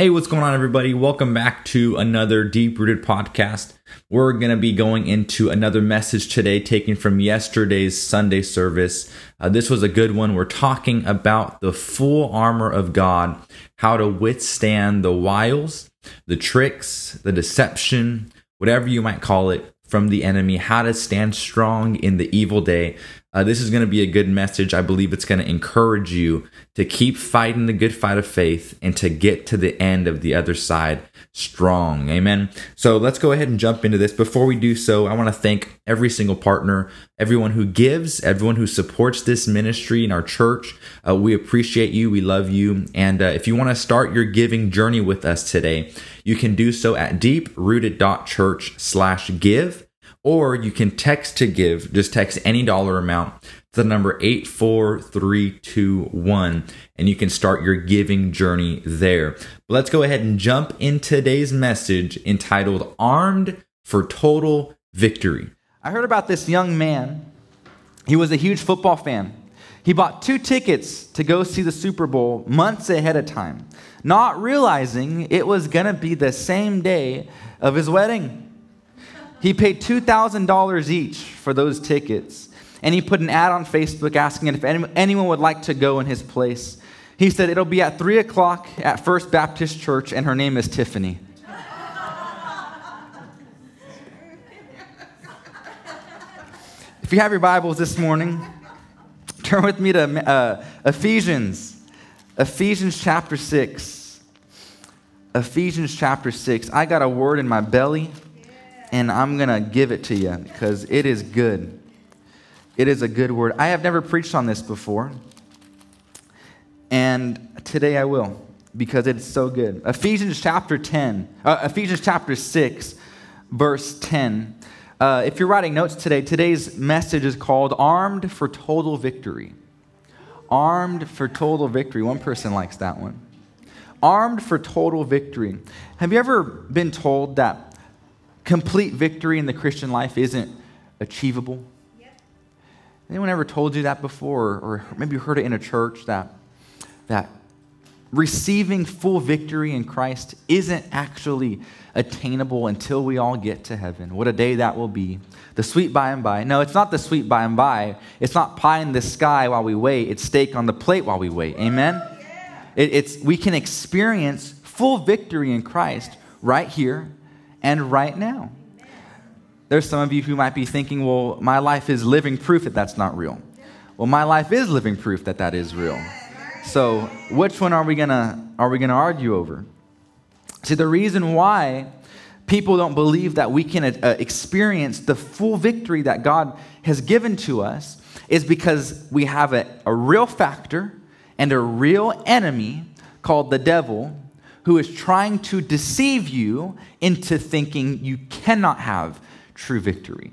Hey, what's going on, everybody? Welcome back to another Deep Rooted podcast. We're going to be going into another message today, taken from yesterday's Sunday service. Uh, this was a good one. We're talking about the full armor of God, how to withstand the wiles, the tricks, the deception, whatever you might call it, from the enemy, how to stand strong in the evil day. Uh, this is going to be a good message. I believe it's going to encourage you to keep fighting the good fight of faith and to get to the end of the other side strong. Amen. So let's go ahead and jump into this. Before we do so, I want to thank every single partner, everyone who gives, everyone who supports this ministry in our church. Uh, we appreciate you. We love you. And uh, if you want to start your giving journey with us today, you can do so at deeprooted.church slash give or you can text to give. Just text any dollar amount to the number 84321 and you can start your giving journey there. But let's go ahead and jump in today's message entitled Armed for Total Victory. I heard about this young man. He was a huge football fan. He bought two tickets to go see the Super Bowl months ahead of time, not realizing it was going to be the same day of his wedding. He paid $2,000 each for those tickets. And he put an ad on Facebook asking if anyone would like to go in his place. He said, It'll be at 3 o'clock at First Baptist Church, and her name is Tiffany. if you have your Bibles this morning, turn with me to uh, Ephesians. Ephesians chapter 6. Ephesians chapter 6. I got a word in my belly and I'm going to give it to you because it is good. It is a good word. I have never preached on this before, and today I will because it's so good. Ephesians chapter 10, uh, Ephesians chapter 6, verse 10. Uh, if you're writing notes today, today's message is called Armed for Total Victory. Armed for Total Victory. One person likes that one. Armed for Total Victory. Have you ever been told that complete victory in the Christian life isn't achievable? Yep. Anyone ever told you that before? Or maybe you heard it in a church that, that receiving full victory in Christ isn't actually attainable until we all get to heaven. What a day that will be. The sweet by and by. No, it's not the sweet by and by. It's not pie in the sky while we wait. It's steak on the plate while we wait. Amen? It, it's, we can experience full victory in Christ right here and right now. There's some of you who might be thinking, well, my life is living proof that that's not real. Well, my life is living proof that that is real. So, which one are we gonna are we gonna argue over? See, the reason why people don't believe that we can uh, experience the full victory that God has given to us is because we have a, a real factor and a real enemy called the devil who is trying to deceive you into thinking you cannot have true victory.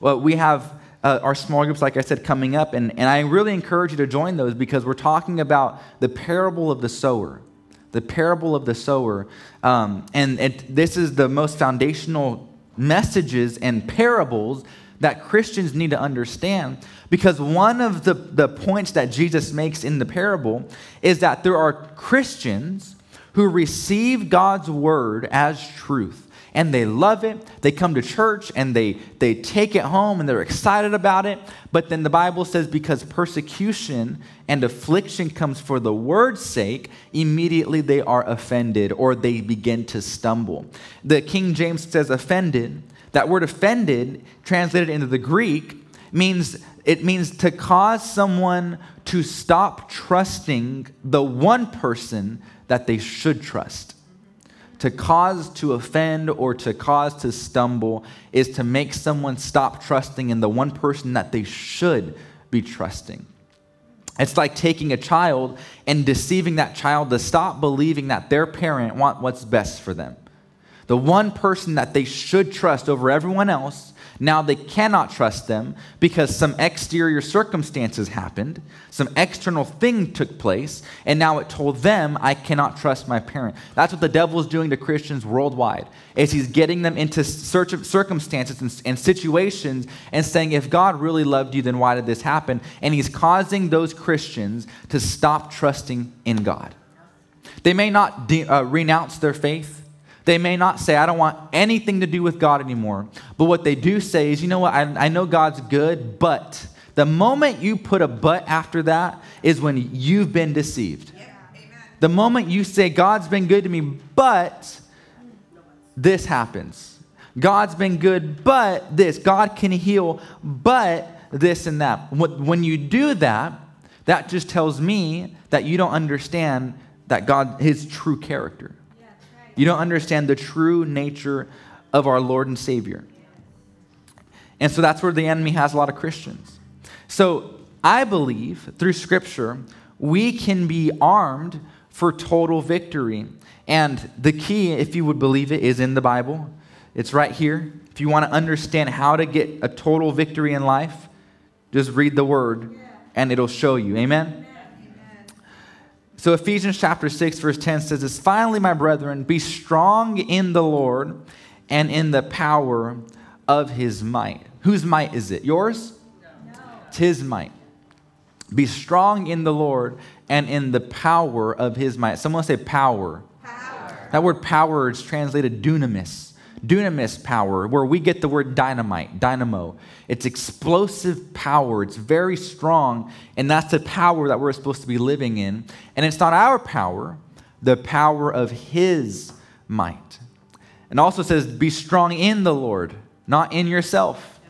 Well, we have uh, our small groups, like I said, coming up, and, and I really encourage you to join those because we're talking about the parable of the sower. The parable of the sower. Um, and it, this is the most foundational messages and parables that Christians need to understand because one of the, the points that Jesus makes in the parable is that there are Christians who receive God's word as truth and they love it. They come to church and they, they take it home and they're excited about it. But then the Bible says because persecution and affliction comes for the word's sake, immediately they are offended or they begin to stumble. The King James says offended. That word offended, translated into the Greek, means it means to cause someone to stop trusting the one person that they should trust. To cause to offend or to cause to stumble is to make someone stop trusting in the one person that they should be trusting. It's like taking a child and deceiving that child to stop believing that their parent want what's best for them. The one person that they should trust over everyone else now they cannot trust them because some exterior circumstances happened, some external thing took place, and now it told them, I cannot trust my parent. That's what the devil is doing to Christians worldwide. Is he's getting them into circumstances and, and situations and saying, if God really loved you, then why did this happen? And he's causing those Christians to stop trusting in God They may not de- uh, renounce their faith. They may not say, I don't want anything to do with God anymore. But what they do say is, you know what, I, I know God's good, but the moment you put a but after that is when you've been deceived. The moment you say, God's been good to me, but this happens. God's been good, but this. God can heal, but this and that. When you do that, that just tells me that you don't understand that God, his true character. You don't understand the true nature of our Lord and Savior. And so that's where the enemy has a lot of Christians. So I believe through Scripture, we can be armed for total victory. And the key, if you would believe it, is in the Bible. It's right here. If you want to understand how to get a total victory in life, just read the Word and it'll show you. Amen? So Ephesians chapter 6 verse 10 says this, "Finally my brethren, be strong in the Lord and in the power of his might." Whose might is it? Yours? No. It's his might. Be strong in the Lord and in the power of his might. Someone say power. power. That word power is translated dunamis dunamis power, where we get the word dynamite, dynamo. It's explosive power. It's very strong, and that's the power that we're supposed to be living in. And it's not our power, the power of His might. And also says, be strong in the Lord, not in yourself.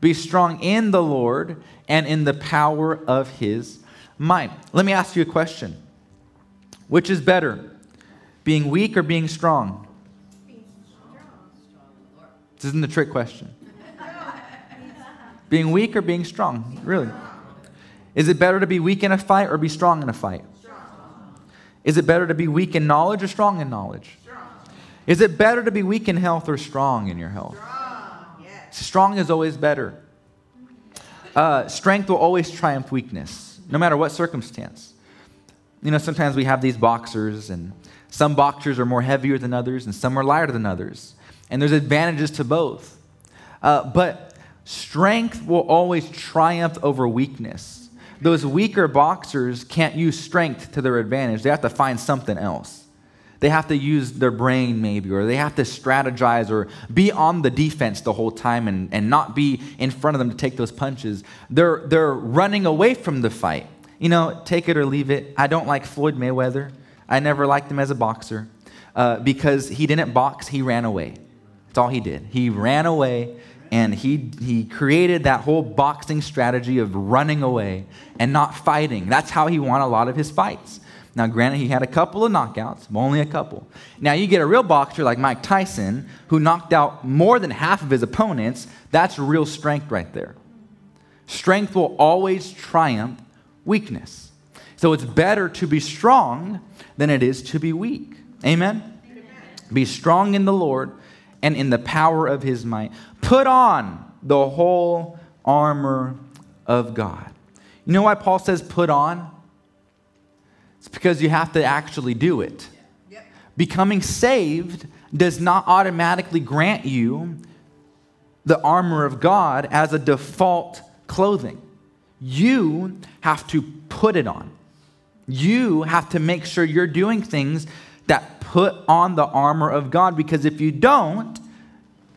Be strong in the Lord and in the power of His might. Let me ask you a question Which is better, being weak or being strong? This isn't the trick question. being weak or being strong? Really? Is it better to be weak in a fight or be strong in a fight? Is it better to be weak in knowledge or strong in knowledge? Is it better to be weak in health or strong in your health? Strong is always better. Uh, strength will always triumph weakness, no matter what circumstance. You know, sometimes we have these boxers, and some boxers are more heavier than others, and some are lighter than others and there's advantages to both. Uh, but strength will always triumph over weakness. Those weaker boxers can't use strength to their advantage, they have to find something else. They have to use their brain, maybe, or they have to strategize or be on the defense the whole time and, and not be in front of them to take those punches. They're, they're running away from the fight. You know, take it or leave it. I don't like Floyd Mayweather. I never liked him as a boxer uh, because he didn't box, he ran away. That's all he did. He ran away and he, he created that whole boxing strategy of running away and not fighting. That's how he won a lot of his fights. Now, granted, he had a couple of knockouts, only a couple. Now, you get a real boxer like Mike Tyson, who knocked out more than half of his opponents. That's real strength right there. Strength will always triumph weakness. So it's better to be strong than it is to be weak. Amen? Amen. Be strong in the Lord and in the power of his might. Put on the whole armor of God. You know why Paul says put on? It's because you have to actually do it. Becoming saved does not automatically grant you the armor of God as a default clothing. You have to put it on. You have to make sure you're doing things that put on the armor of God because if you don't,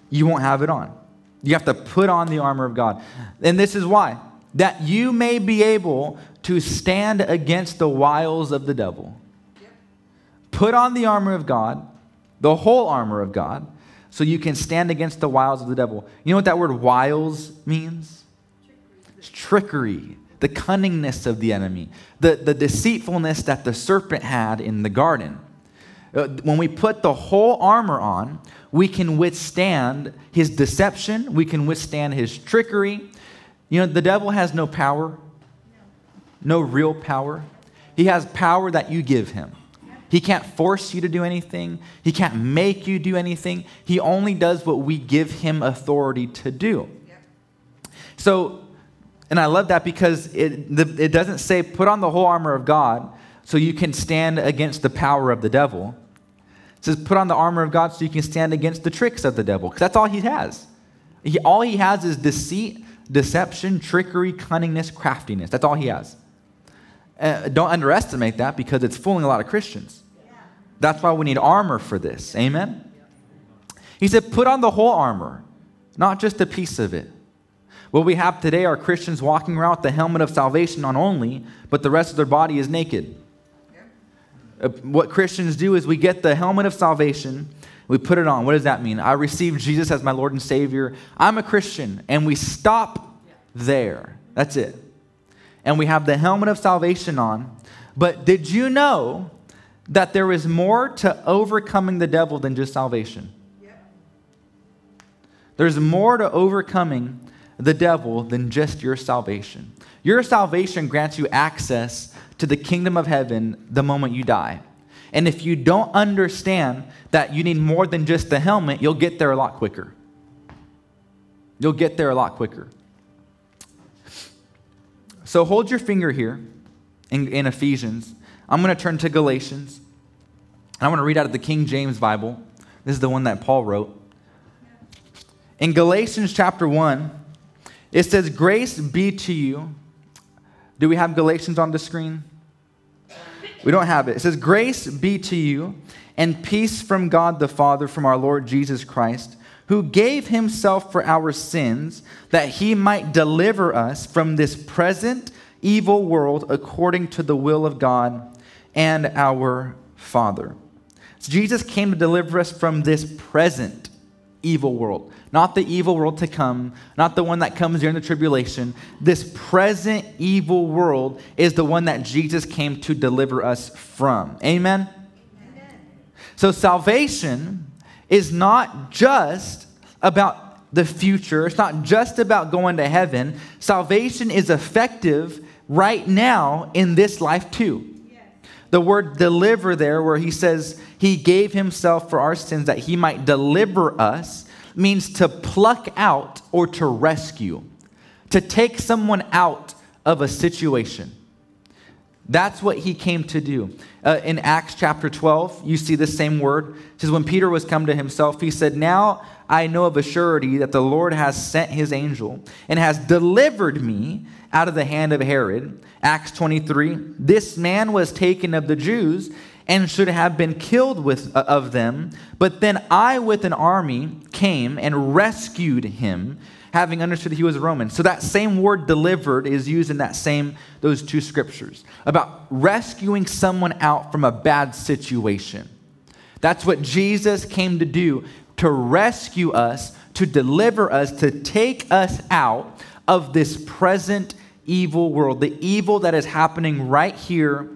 you won't have it on. You have to put on the armor of God. And this is why that you may be able to stand against the wiles of the devil. Put on the armor of God, the whole armor of God, so you can stand against the wiles of the devil. You know what that word wiles means? It's trickery, the cunningness of the enemy, the, the deceitfulness that the serpent had in the garden. Uh, when we put the whole armor on, we can withstand his deception, we can withstand his trickery. You know, the devil has no power, no real power. He has power that you give him. He can't force you to do anything. He can't make you do anything. He only does what we give him authority to do. So, and I love that because it, the, it doesn't say put on the whole armor of God so you can stand against the power of the devil. It says, put on the armor of God so you can stand against the tricks of the devil, because that's all he has. He, all he has is deceit, deception, trickery, cunningness, craftiness. That's all he has. Uh, don't underestimate that because it's fooling a lot of Christians. That's why we need armor for this. Amen? He said, put on the whole armor, not just a piece of it. What we have today are Christians walking around with the helmet of salvation on only, but the rest of their body is naked. Uh, what Christians do is we get the helmet of salvation, we put it on. What does that mean? I received Jesus as my Lord and Savior. I'm a Christian, and we stop there. That's it. And we have the helmet of salvation on. But did you know that there is more to overcoming the devil than just salvation? There's more to overcoming the devil than just your salvation. Your salvation grants you access to the kingdom of heaven the moment you die. And if you don't understand that you need more than just the helmet, you'll get there a lot quicker. You'll get there a lot quicker. So hold your finger here in, in Ephesians. I'm going to turn to Galatians. And I want to read out of the King James Bible. This is the one that Paul wrote. In Galatians chapter 1, it says, Grace be to you. Do we have Galatians on the screen? We don't have it. It says, Grace be to you and peace from God the Father, from our Lord Jesus Christ, who gave himself for our sins, that he might deliver us from this present evil world according to the will of God and our Father. So Jesus came to deliver us from this present evil world, not the evil world to come, not the one that comes during the tribulation. This present evil world is the one that Jesus came to deliver us from. Amen? Amen. So salvation is not just about the future, it's not just about going to heaven. Salvation is effective right now in this life too. The word deliver there, where he says he gave himself for our sins that he might deliver us, means to pluck out or to rescue, to take someone out of a situation. That's what he came to do. Uh, in Acts chapter 12, you see the same word. It says, When Peter was come to himself, he said, Now I know of a surety that the Lord has sent his angel and has delivered me out of the hand of Herod. Acts 23, this man was taken of the Jews and should have been killed with, uh, of them. But then I, with an army, came and rescued him, having understood he was a Roman. So that same word delivered is used in that same, those two scriptures about rescuing someone out from a bad situation. That's what Jesus came to do to rescue us, to deliver us, to take us out of this present evil world, the evil that is happening right here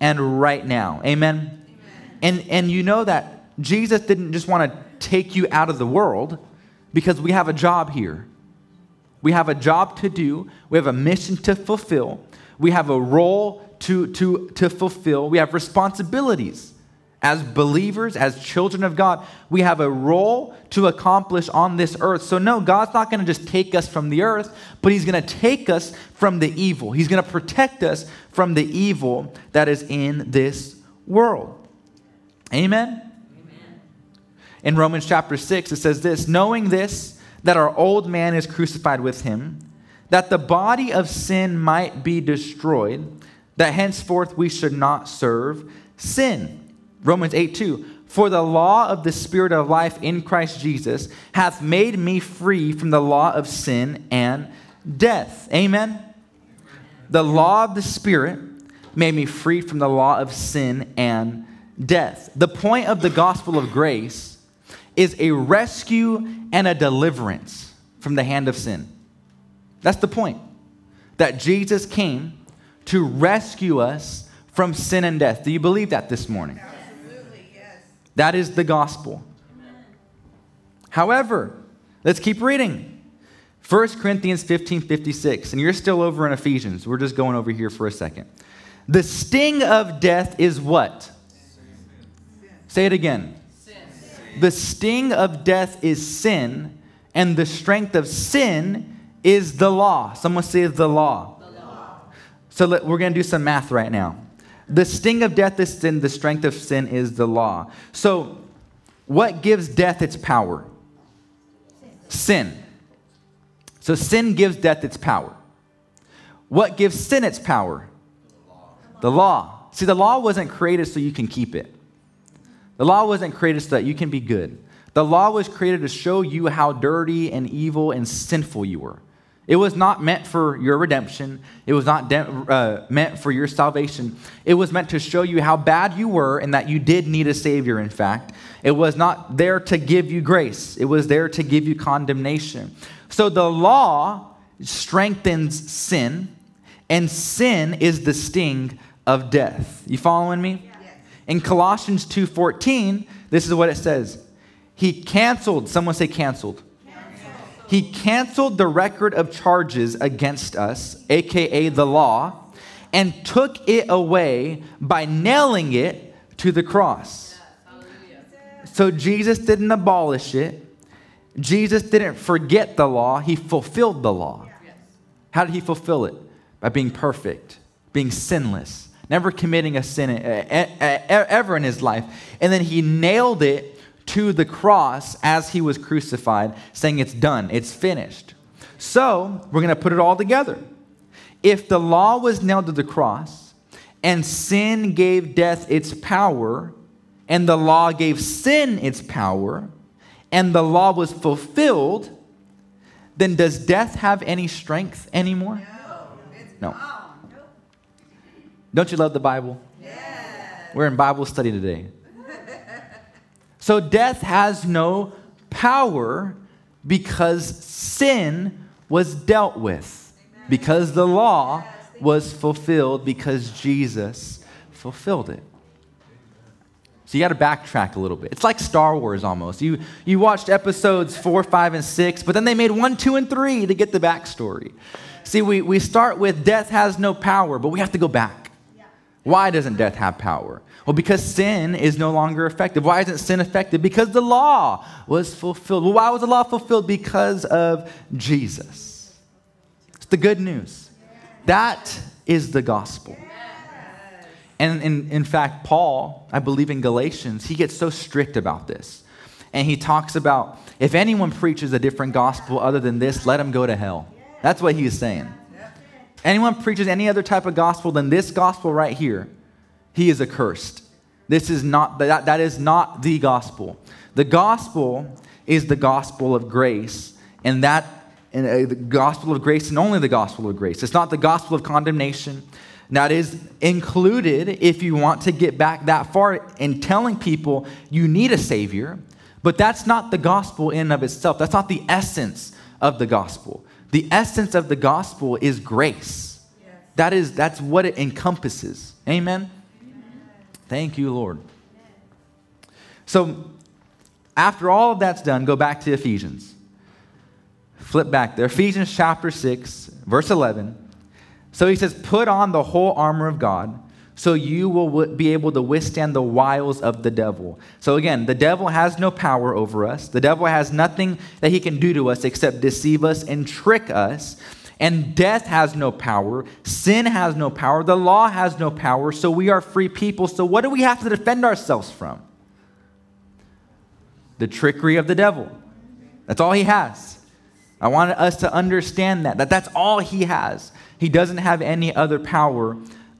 and right now. Amen? Amen. And, and you know that Jesus didn't just want to take you out of the world because we have a job here. We have a job to do, we have a mission to fulfill, we have a role to, to, to fulfill, we have responsibilities. As believers, as children of God, we have a role to accomplish on this earth. So, no, God's not going to just take us from the earth, but He's going to take us from the evil. He's going to protect us from the evil that is in this world. Amen? Amen? In Romans chapter 6, it says this Knowing this, that our old man is crucified with Him, that the body of sin might be destroyed, that henceforth we should not serve sin. Romans 8 2. For the law of the Spirit of life in Christ Jesus hath made me free from the law of sin and death. Amen? The law of the Spirit made me free from the law of sin and death. The point of the gospel of grace is a rescue and a deliverance from the hand of sin. That's the point. That Jesus came to rescue us from sin and death. Do you believe that this morning? That is the gospel. However, let's keep reading. 1 Corinthians 15 56, and you're still over in Ephesians. We're just going over here for a second. The sting of death is what? Sin. Say it again. Sin. The sting of death is sin, and the strength of sin is the law. Someone say the law. The law. So let, we're going to do some math right now. The sting of death is sin, the strength of sin is the law. So, what gives death its power? Sin. So, sin gives death its power. What gives sin its power? The law. See, the law wasn't created so you can keep it. The law wasn't created so that you can be good. The law was created to show you how dirty and evil and sinful you were. It was not meant for your redemption. It was not de- uh, meant for your salvation. It was meant to show you how bad you were and that you did need a Savior, in fact. It was not there to give you grace, it was there to give you condemnation. So the law strengthens sin, and sin is the sting of death. You following me? In Colossians 2:14, this is what it says. He canceled, someone say canceled. He canceled the record of charges against us, aka the law, and took it away by nailing it to the cross. So Jesus didn't abolish it. Jesus didn't forget the law, he fulfilled the law. How did he fulfill it? By being perfect, being sinless, never committing a sin uh, uh, uh, ever in his life. And then he nailed it to the cross as he was crucified, saying, It's done, it's finished. So we're going to put it all together. If the law was nailed to the cross and sin gave death its power, and the law gave sin its power, and the law was fulfilled, then does death have any strength anymore? No. no. Don't you love the Bible? Yeah. We're in Bible study today. So death has no power because sin was dealt with, because the law was fulfilled, because Jesus fulfilled it. So you got to backtrack a little bit. It's like Star Wars almost. You, you watched episodes four, five, and six, but then they made one, two, and three to get the backstory. See, we, we start with death has no power, but we have to go back. Why doesn't death have power? Well, because sin is no longer effective. Why isn't sin effective? Because the law was fulfilled. Well, why was the law fulfilled? Because of Jesus. It's the good news. That is the gospel. And in, in fact, Paul, I believe in Galatians, he gets so strict about this. And he talks about if anyone preaches a different gospel other than this, let him go to hell. That's what he is saying. Anyone preaches any other type of gospel than this gospel right here, he is accursed. This is not that, that is not the gospel. The gospel is the gospel of grace, and that and, uh, the gospel of grace and only the gospel of grace. It's not the gospel of condemnation. That is included if you want to get back that far in telling people you need a Savior, but that's not the gospel in of itself. That's not the essence of the gospel. The essence of the gospel is grace. Yes. That is, that's what it encompasses. Amen? Amen? Thank you, Lord. So, after all of that's done, go back to Ephesians. Flip back there. Ephesians chapter 6, verse 11. So he says, Put on the whole armor of God so you will be able to withstand the wiles of the devil. So again, the devil has no power over us. The devil has nothing that he can do to us except deceive us and trick us. And death has no power. Sin has no power. The law has no power. So we are free people. So what do we have to defend ourselves from? The trickery of the devil. That's all he has. I want us to understand that, that that's all he has. He doesn't have any other power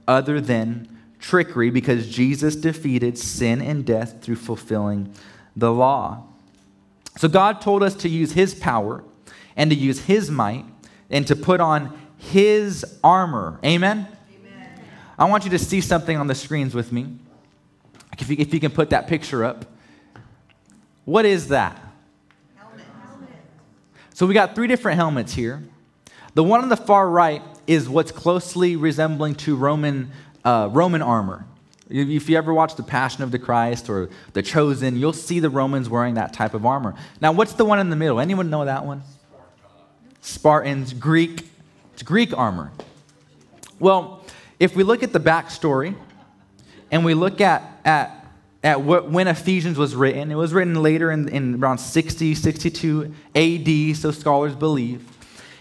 other than trickery because Jesus defeated sin and death through fulfilling the law. So God told us to use his power and to use his might and to put on his armor. Amen? Amen. I want you to see something on the screens with me. If you, if you can put that picture up. What is that? Helmet. So we got three different helmets here. The one on the far right is what's closely resembling to Roman, uh, Roman armor. If you ever watch The Passion of the Christ or The Chosen, you'll see the Romans wearing that type of armor. Now, what's the one in the middle? Anyone know that one? Spartans, Greek. It's Greek armor. Well, if we look at the backstory and we look at, at, at what, when Ephesians was written, it was written later in, in around 60, 62 AD, so scholars believe.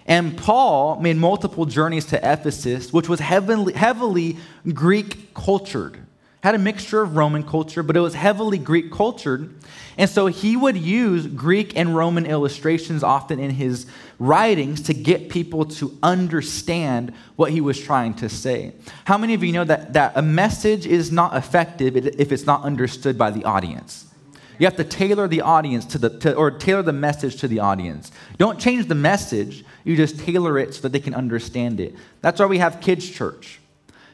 And Paul made multiple journeys to Ephesus, which was heavily, heavily Greek cultured. had a mixture of Roman culture, but it was heavily Greek cultured. And so he would use Greek and Roman illustrations often in his writings to get people to understand what he was trying to say. How many of you know that, that a message is not effective if it's not understood by the audience? You have to tailor the audience to the, to, or tailor the message to the audience. Don't change the message, you just tailor it so that they can understand it. That's why we have kids' church.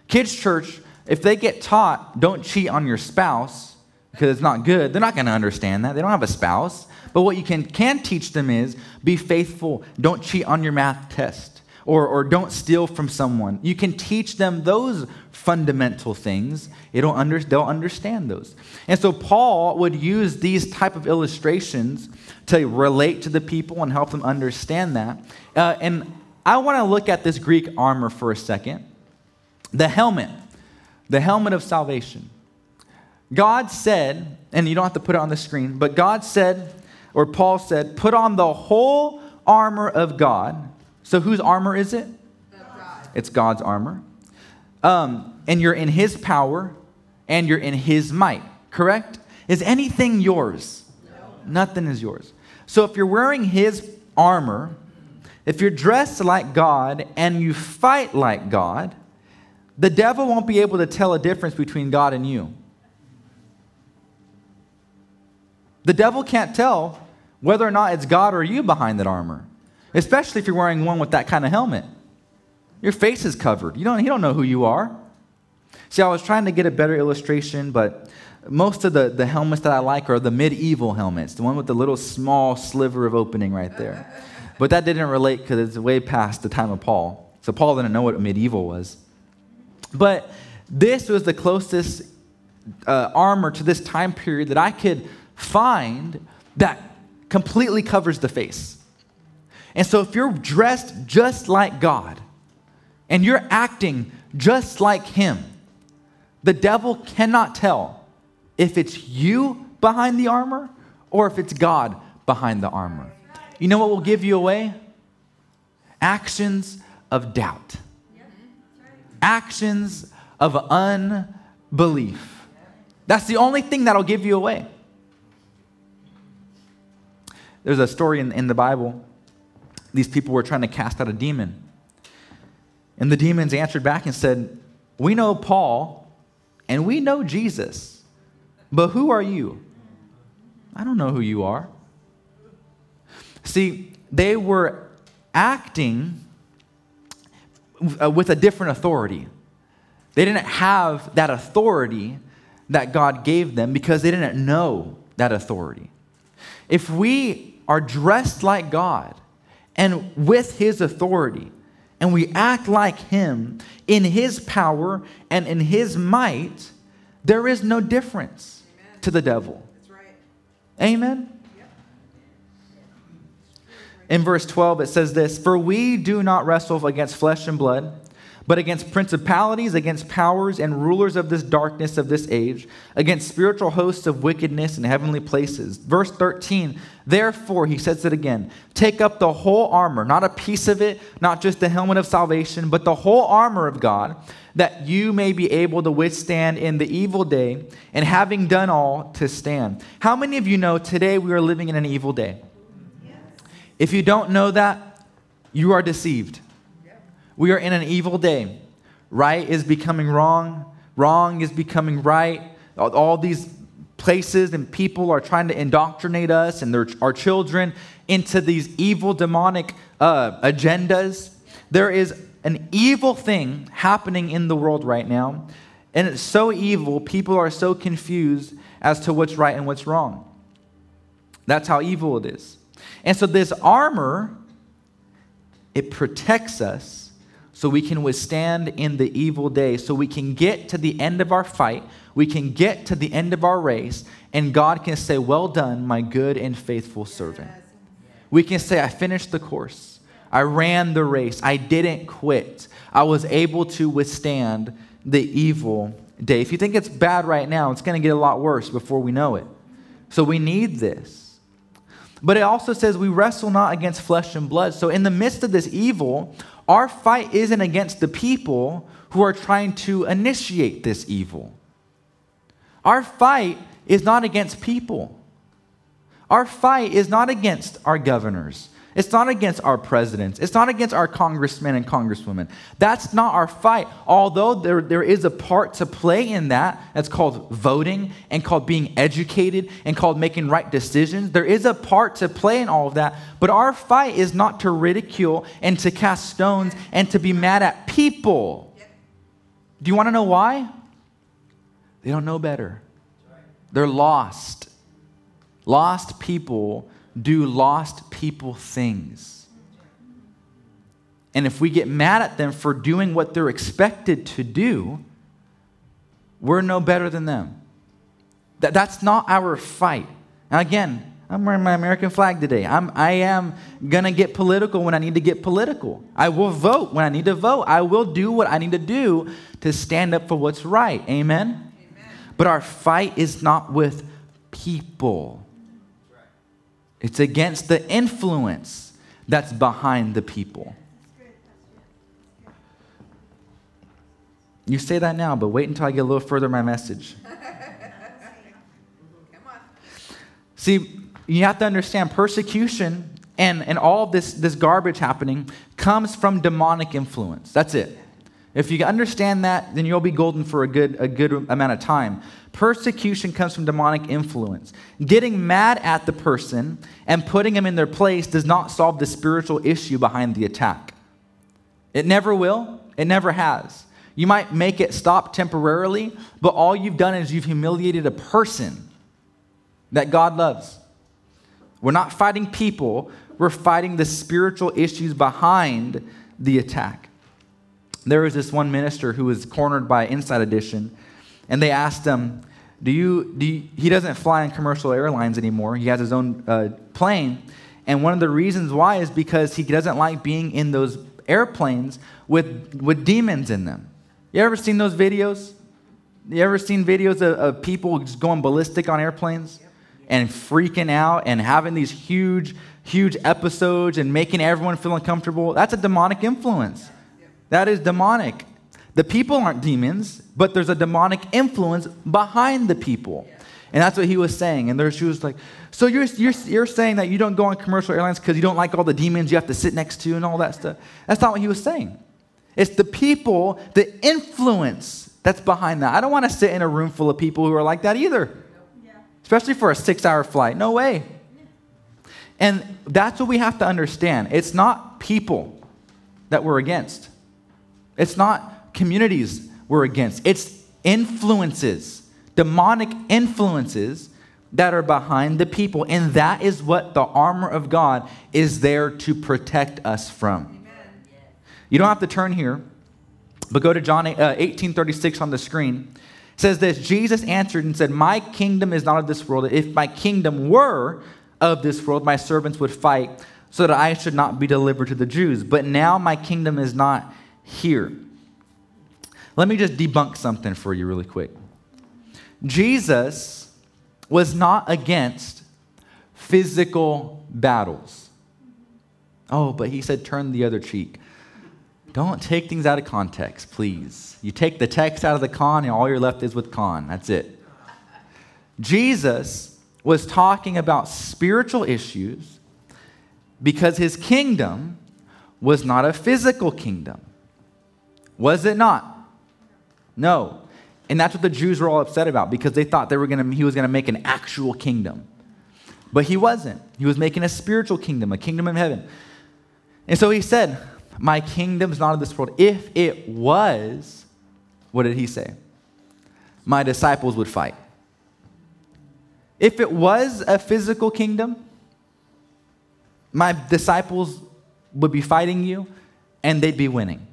Kids' church, if they get taught, don't cheat on your spouse because it's not good, they're not going to understand that. They don't have a spouse. But what you can, can teach them is be faithful, don't cheat on your math test or, or don't steal from someone. You can teach them those fundamental things. It'll under, they'll understand those. And so Paul would use these type of illustrations to relate to the people and help them understand that. Uh, and I want to look at this Greek armor for a second. The helmet, the helmet of salvation. God said, and you don't have to put it on the screen, but God said, or Paul said, put on the whole armor of God so whose armor is it? God. It's God's armor. Um, and you're in his power and you're in his might, correct? Is anything yours? No. Nothing is yours. So if you're wearing his armor, if you're dressed like God and you fight like God, the devil won't be able to tell a difference between God and you. The devil can't tell whether or not it's God or you behind that armor especially if you're wearing one with that kind of helmet. Your face is covered. You don't, you don't know who you are. See, I was trying to get a better illustration, but most of the, the helmets that I like are the medieval helmets, the one with the little small sliver of opening right there. But that didn't relate because it's way past the time of Paul. So Paul didn't know what medieval was. But this was the closest uh, armor to this time period that I could find that completely covers the face. And so, if you're dressed just like God and you're acting just like Him, the devil cannot tell if it's you behind the armor or if it's God behind the armor. You know what will give you away? Actions of doubt, actions of unbelief. That's the only thing that'll give you away. There's a story in, in the Bible these people were trying to cast out a demon. And the demons answered back and said, We know Paul and we know Jesus, but who are you? I don't know who you are. See, they were acting uh, with a different authority. They didn't have that authority that God gave them because they didn't know that authority. If we are dressed like God, and with his authority, and we act like him in his power and in his might, there is no difference Amen. to the devil. Right. Amen. Yep. In verse 12, it says this For we do not wrestle against flesh and blood but against principalities, against powers and rulers of this darkness of this age, against spiritual hosts of wickedness in heavenly places. Verse 13, therefore, he says it again take up the whole armor, not a piece of it, not just the helmet of salvation, but the whole armor of God, that you may be able to withstand in the evil day, and having done all, to stand. How many of you know today we are living in an evil day? Yes. If you don't know that, you are deceived. We are in an evil day. Right is becoming wrong, wrong is becoming right. All, these places and people are trying to indoctrinate us and their, our children into these evil demonic uh, agendas. There is an evil thing happening in the world right now, and it's so evil, people are so confused as to what's right and what's wrong. That's how evil it is. And so, this armor, it protects us so we can withstand in the evil day, so we can get to the end of our fight, we can get to the end of our race, and God can say, Well done, my good and faithful servant. We can say, I finished the course, I ran the race, I didn't quit, I was able to withstand the evil day. If you think it's bad right now, it's going to get a lot worse before we know it. So we need this. But it also says we wrestle not against flesh and blood. So, in the midst of this evil, our fight isn't against the people who are trying to initiate this evil. Our fight is not against people. Our fight is not against our governors. It's not against our presidents. It's not against our congressmen and congresswomen. That's not our fight. Although there, there is a part to play in that, that's called voting and called being educated and called making right decisions. There is a part to play in all of that. But our fight is not to ridicule and to cast stones and to be mad at people. Do you want to know why? They don't know better. They're lost. Lost people do lost people things. And if we get mad at them for doing what they're expected to do, we're no better than them. That, that's not our fight. Now, again, I'm wearing my American flag today. I'm, I am going to get political when I need to get political. I will vote when I need to vote. I will do what I need to do to stand up for what's right. Amen? Amen. But our fight is not with people. It's against the influence that's behind the people. You say that now, but wait until I get a little further in my message. See, you have to understand persecution and, and all this, this garbage happening comes from demonic influence. That's it. If you understand that, then you'll be golden for a good, a good amount of time. Persecution comes from demonic influence. Getting mad at the person and putting them in their place does not solve the spiritual issue behind the attack. It never will, it never has. You might make it stop temporarily, but all you've done is you've humiliated a person that God loves. We're not fighting people, we're fighting the spiritual issues behind the attack. There was this one minister who was cornered by Inside Edition and they asked him, do you, do you, he doesn't fly on commercial airlines anymore. He has his own uh, plane. And one of the reasons why is because he doesn't like being in those airplanes with, with demons in them. You ever seen those videos? You ever seen videos of, of people going ballistic on airplanes and freaking out and having these huge, huge episodes and making everyone feel uncomfortable? That's a demonic influence. That is demonic. The people aren't demons, but there's a demonic influence behind the people. And that's what he was saying. And there she was like, So you're, you're, you're saying that you don't go on commercial airlines because you don't like all the demons you have to sit next to and all that stuff? That's not what he was saying. It's the people, the influence that's behind that. I don't want to sit in a room full of people who are like that either, especially for a six hour flight. No way. And that's what we have to understand. It's not people that we're against, it's not communities we're against. It's influences, demonic influences that are behind the people. And that is what the armor of God is there to protect us from. You don't have to turn here, but go to John 1836 uh, on the screen. It says this Jesus answered and said, My kingdom is not of this world. If my kingdom were of this world, my servants would fight so that I should not be delivered to the Jews. But now my kingdom is not here. Let me just debunk something for you really quick. Jesus was not against physical battles. Oh, but he said, turn the other cheek. Don't take things out of context, please. You take the text out of the con, and all you're left is with con. That's it. Jesus was talking about spiritual issues because his kingdom was not a physical kingdom. Was it not? No. And that's what the Jews were all upset about because they thought they were gonna, he was going to make an actual kingdom. But he wasn't. He was making a spiritual kingdom, a kingdom of heaven. And so he said, My kingdom's not of this world. If it was, what did he say? My disciples would fight. If it was a physical kingdom, my disciples would be fighting you and they'd be winning.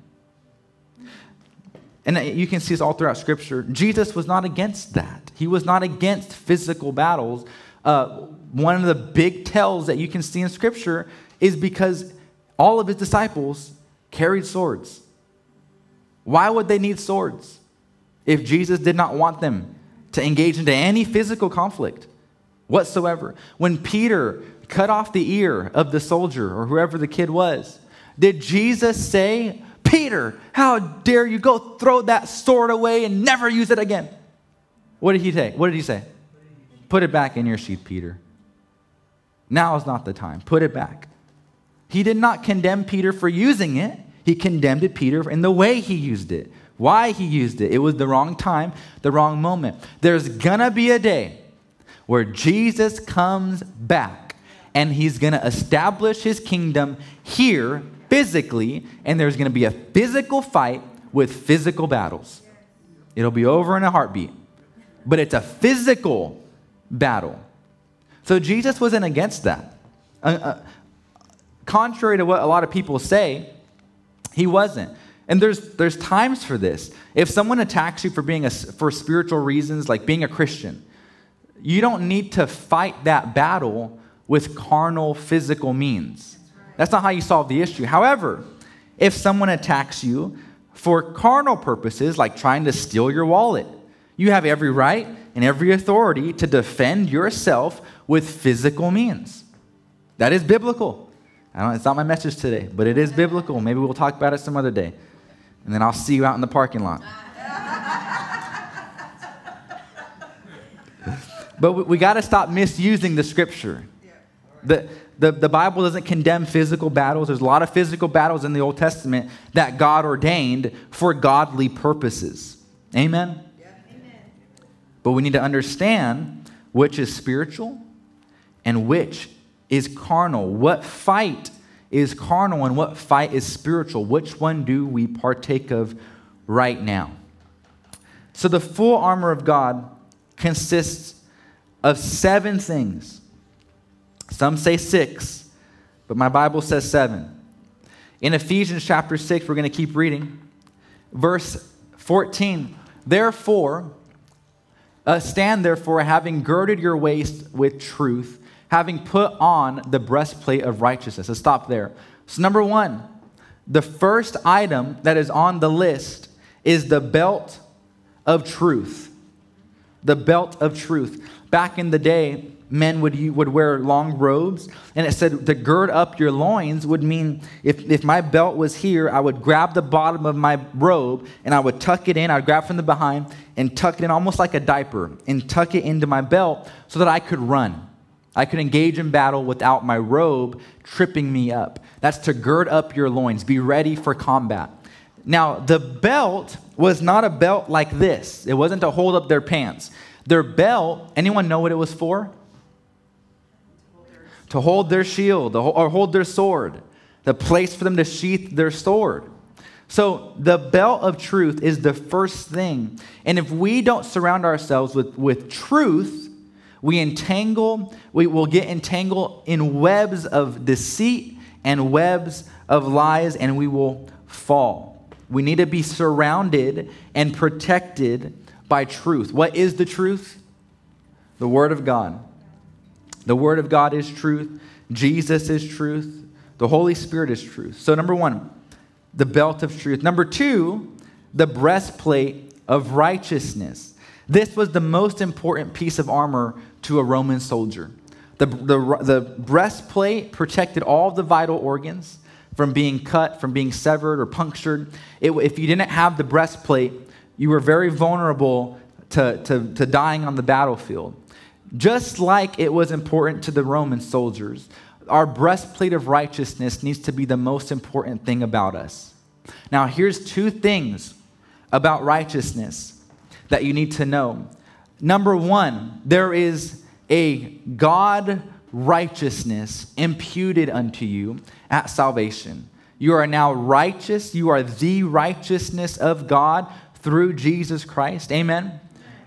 And you can see this all throughout Scripture. Jesus was not against that. He was not against physical battles. Uh, one of the big tells that you can see in Scripture is because all of his disciples carried swords. Why would they need swords if Jesus did not want them to engage into any physical conflict whatsoever? When Peter cut off the ear of the soldier or whoever the kid was, did Jesus say, Peter, how dare you go throw that sword away and never use it again? What did he say? What did he say? Put it back in your sheath, Peter. Now is not the time. Put it back. He did not condemn Peter for using it. He condemned it, Peter, in the way he used it. Why he used it. It was the wrong time, the wrong moment. There's gonna be a day where Jesus comes back and he's gonna establish his kingdom here physically, and there's gonna be a physical fight with physical battles. It'll be over in a heartbeat. But it's a physical battle. So Jesus wasn't against that. Uh, uh, contrary to what a lot of people say, he wasn't. And there's, there's times for this. If someone attacks you for being a, for spiritual reasons, like being a Christian, you don't need to fight that battle with carnal, physical means. That's not how you solve the issue. However, if someone attacks you for carnal purposes, like trying to steal your wallet, you have every right and every authority to defend yourself with physical means. That is biblical. it's not my message today, but it is biblical. Maybe we'll talk about it some other day. And then I'll see you out in the parking lot. but we, we got to stop misusing the scripture. The, the, the Bible doesn't condemn physical battles. There's a lot of physical battles in the Old Testament that God ordained for godly purposes. Amen? But we need to understand which is spiritual and which is carnal. What fight is carnal and what fight is spiritual? Which one do we partake of right now? So, the full armor of God consists of seven things. Some say six, but my Bible says seven. In Ephesians chapter 6, we're going to keep reading. Verse 14. Therefore, uh, stand therefore, having girded your waist with truth having put on the breastplate of righteousness. Let's stop there. So, number one, the first item that is on the list is the belt of truth. The belt of truth. Back in the day, men would, would wear long robes, and it said to gird up your loins would mean if, if my belt was here, I would grab the bottom of my robe and I would tuck it in. I'd grab from the behind and tuck it in almost like a diaper and tuck it into my belt so that I could run. I could engage in battle without my robe tripping me up. That's to gird up your loins, be ready for combat. Now, the belt was not a belt like this, it wasn't to hold up their pants. Their belt, anyone know what it was for? To hold their shield or hold their sword, the place for them to sheath their sword. So, the belt of truth is the first thing. And if we don't surround ourselves with, with truth, we entangle, we will get entangled in webs of deceit and webs of lies, and we will fall. We need to be surrounded and protected by truth. What is the truth? The Word of God. The Word of God is truth. Jesus is truth. The Holy Spirit is truth. So, number one, the belt of truth. Number two, the breastplate of righteousness. This was the most important piece of armor to a Roman soldier. The, the, the breastplate protected all the vital organs from being cut, from being severed or punctured. It, if you didn't have the breastplate, you were very vulnerable to, to, to dying on the battlefield. Just like it was important to the Roman soldiers, our breastplate of righteousness needs to be the most important thing about us. Now, here's two things about righteousness that you need to know. Number one, there is a God righteousness imputed unto you at salvation. You are now righteous. You are the righteousness of God through Jesus Christ. Amen.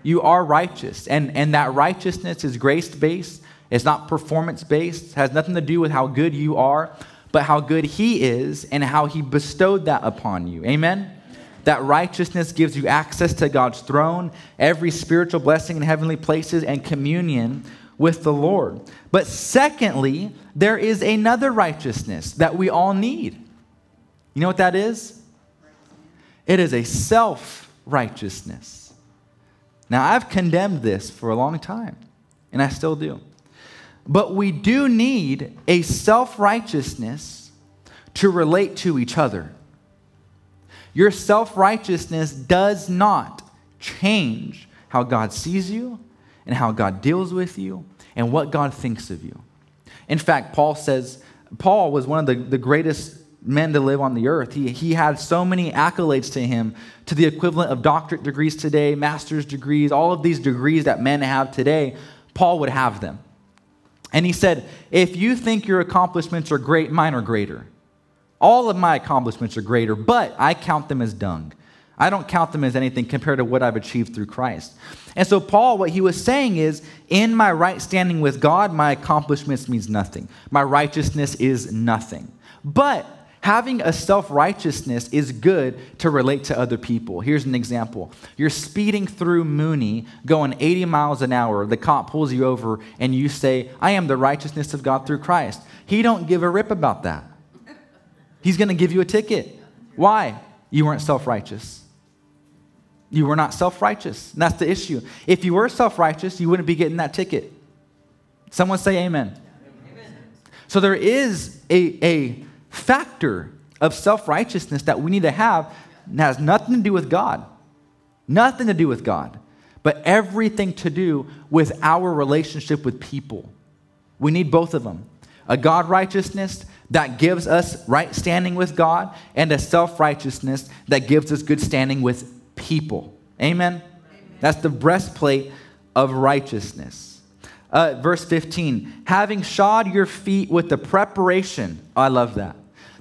You are righteous. And, and that righteousness is grace based, it's not performance based, has nothing to do with how good you are, but how good He is and how He bestowed that upon you. Amen. That righteousness gives you access to God's throne, every spiritual blessing in heavenly places, and communion with the Lord. But secondly, there is another righteousness that we all need. You know what that is? It is a self righteousness. Now, I've condemned this for a long time, and I still do. But we do need a self righteousness to relate to each other. Your self righteousness does not change how God sees you and how God deals with you and what God thinks of you. In fact, Paul says, Paul was one of the, the greatest men to live on the earth. He, he had so many accolades to him, to the equivalent of doctorate degrees today, master's degrees, all of these degrees that men have today, Paul would have them. And he said, If you think your accomplishments are great, mine are greater. All of my accomplishments are greater, but I count them as dung. I don't count them as anything compared to what I've achieved through Christ. And so, Paul, what he was saying is, in my right standing with God, my accomplishments means nothing. My righteousness is nothing. But having a self righteousness is good to relate to other people. Here's an example you're speeding through Mooney, going 80 miles an hour. The cop pulls you over, and you say, I am the righteousness of God through Christ. He don't give a rip about that. He's going to give you a ticket. Why? You weren't self righteous. You were not self righteous. That's the issue. If you were self righteous, you wouldn't be getting that ticket. Someone say amen. amen. So there is a, a factor of self righteousness that we need to have has nothing to do with God. Nothing to do with God, but everything to do with our relationship with people. We need both of them a God righteousness that gives us right standing with God, and a self righteousness that gives us good standing with people. Amen? Amen. That's the breastplate of righteousness. Uh, verse 15, having shod your feet with the preparation, oh, I love that.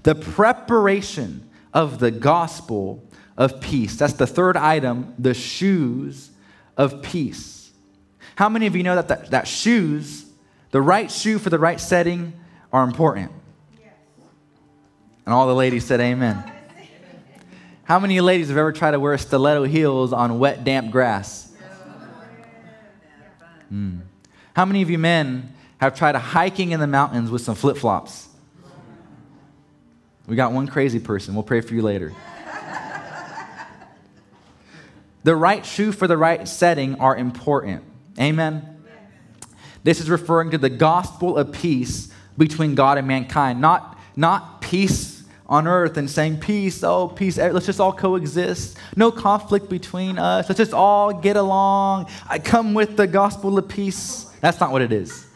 The preparation of the gospel of peace. That's the third item, the shoes of peace. How many of you know that, that, that shoes, the right shoe for the right setting, are important? Yes. And all the ladies said, Amen. How many ladies have ever tried to wear stiletto heels on wet, damp grass? Mm. How many of you men have tried hiking in the mountains with some flip flops? We got one crazy person. We'll pray for you later. the right shoe for the right setting are important. Amen. This is referring to the gospel of peace between God and mankind, not, not peace on earth and saying, Peace, oh, peace, eh, let's just all coexist. No conflict between us. Let's just all get along. I come with the gospel of peace. That's not what it is.